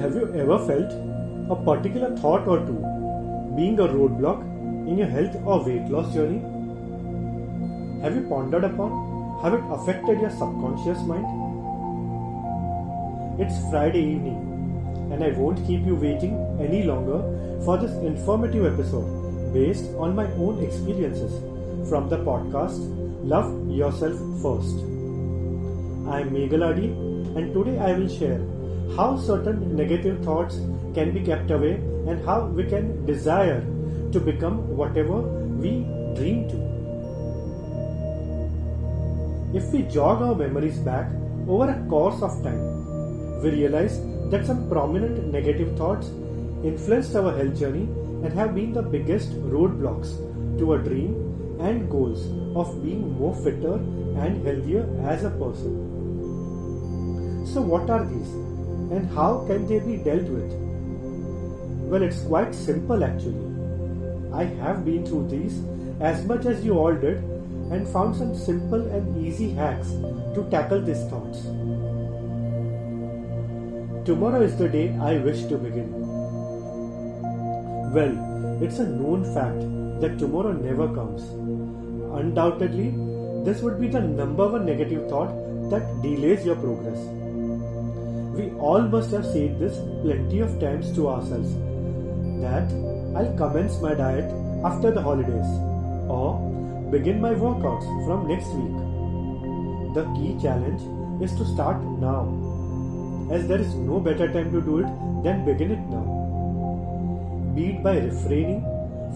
Have you ever felt a particular thought or two being a roadblock in your health or weight loss journey? Have you pondered upon how it affected your subconscious mind? It's Friday evening, and I won't keep you waiting any longer for this informative episode based on my own experiences from the podcast Love Yourself First. I am Meghal Adi, and today I will share how certain negative thoughts can be kept away and how we can desire to become whatever we dream to. If we jog our memories back over a course of time, we realize that some prominent negative thoughts influenced our health journey and have been the biggest roadblocks to our dream and goals of being more fitter and healthier as a person. So, what are these? And how can they be dealt with? Well, it's quite simple actually. I have been through these as much as you all did and found some simple and easy hacks to tackle these thoughts. Tomorrow is the day I wish to begin. Well, it's a known fact that tomorrow never comes. Undoubtedly, this would be the number one negative thought that delays your progress. We all must have said this plenty of times to ourselves that I'll commence my diet after the holidays or begin my workouts from next week. The key challenge is to start now, as there is no better time to do it than begin it now. Be it by refraining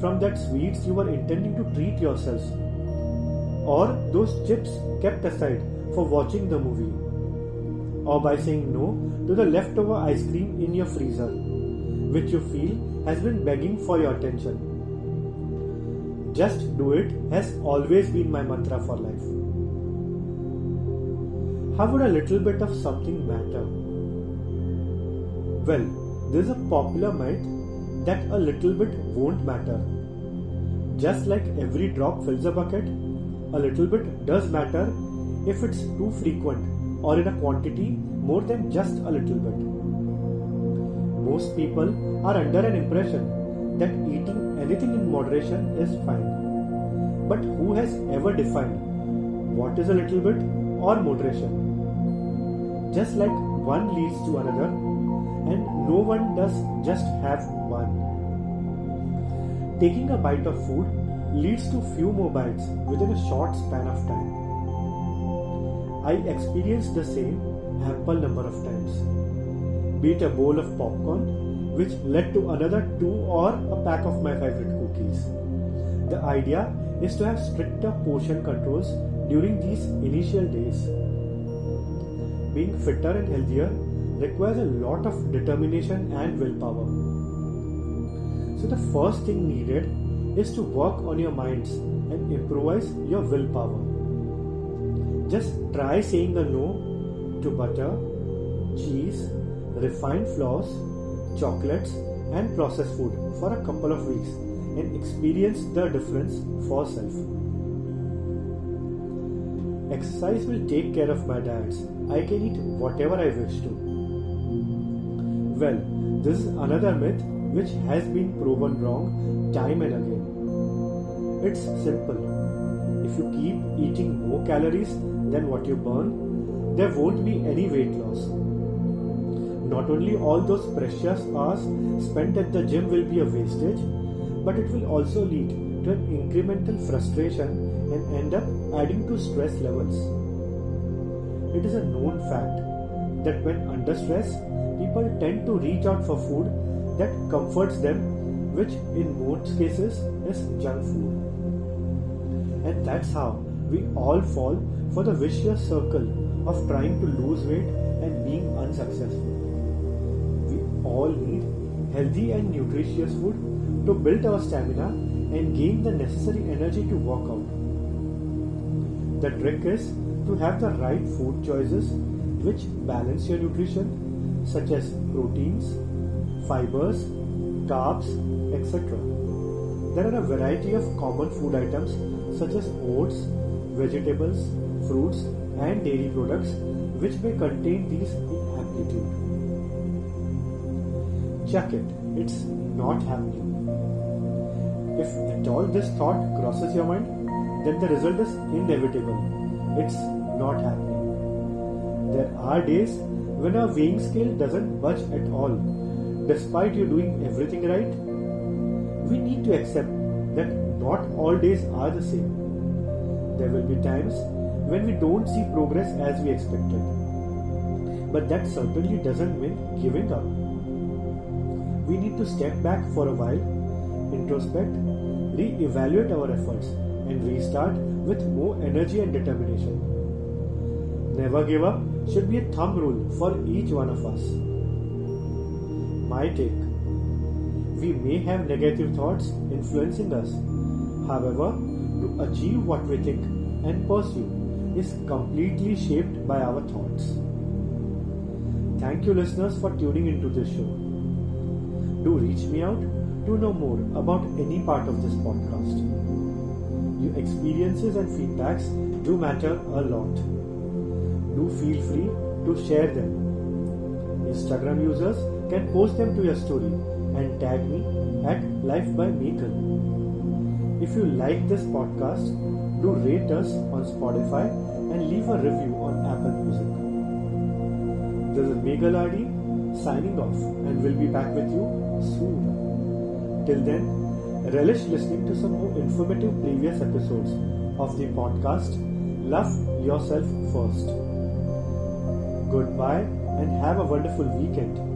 from that sweets you were intending to treat yourselves, or those chips kept aside for watching the movie or by saying no to the leftover ice cream in your freezer, which you feel has been begging for your attention. Just do it has always been my mantra for life. How would a little bit of something matter? Well, there's a popular myth that a little bit won't matter. Just like every drop fills a bucket, a little bit does matter if it's too frequent or in a quantity more than just a little bit. Most people are under an impression that eating anything in moderation is fine. But who has ever defined what is a little bit or moderation? Just like one leads to another, and no one does just have one. Taking a bite of food leads to few more bites within a short span of time. I experienced the same ample number of times. Be it a bowl of popcorn, which led to another two or a pack of my favorite cookies. The idea is to have stricter portion controls during these initial days. Being fitter and healthier requires a lot of determination and willpower. So, the first thing needed is to work on your minds and improvise your willpower. Just try saying a no to butter, cheese, refined flours, chocolates, and processed food for a couple of weeks and experience the difference for self. Exercise will take care of my diets. I can eat whatever I wish to. Well, this is another myth which has been proven wrong time and again. It's simple. If you keep eating more calories than what you burn, there won't be any weight loss. Not only all those precious hours spent at the gym will be a wastage, but it will also lead to an incremental frustration and end up adding to stress levels. It is a known fact that when under stress, people tend to reach out for food that comforts them, which in most cases is junk food. And that's how we all fall for the vicious circle of trying to lose weight and being unsuccessful. We all need healthy and nutritious food to build our stamina and gain the necessary energy to work out. The trick is to have the right food choices which balance your nutrition, such as proteins, fibers, carbs, etc. There are a variety of common food items such as oats, vegetables, fruits, and dairy products which may contain these in amplitude. chuck it, it's not happening. If at all this thought crosses your mind, then the result is inevitable. It's not happening. There are days when our weighing scale doesn't budge at all, despite you doing everything right. We need to accept that not all days are the same. There will be times when we don't see progress as we expected. But that certainly doesn't mean giving up. We need to step back for a while, introspect, re evaluate our efforts, and restart with more energy and determination. Never give up should be a thumb rule for each one of us. My take we may have negative thoughts influencing us. However, to achieve what we think and pursue is completely shaped by our thoughts. Thank you, listeners, for tuning into this show. Do reach me out to know more about any part of this podcast. Your experiences and feedbacks do matter a lot. Do feel free to share them. Instagram users can post them to your story and tag me at Life by Meghal. If you like this podcast, do rate us on Spotify and leave a review on Apple Music. This is Meghal Adi signing off and we'll be back with you soon. Till then, relish listening to some more informative previous episodes of the podcast Love Yourself First. Goodbye and have a wonderful weekend.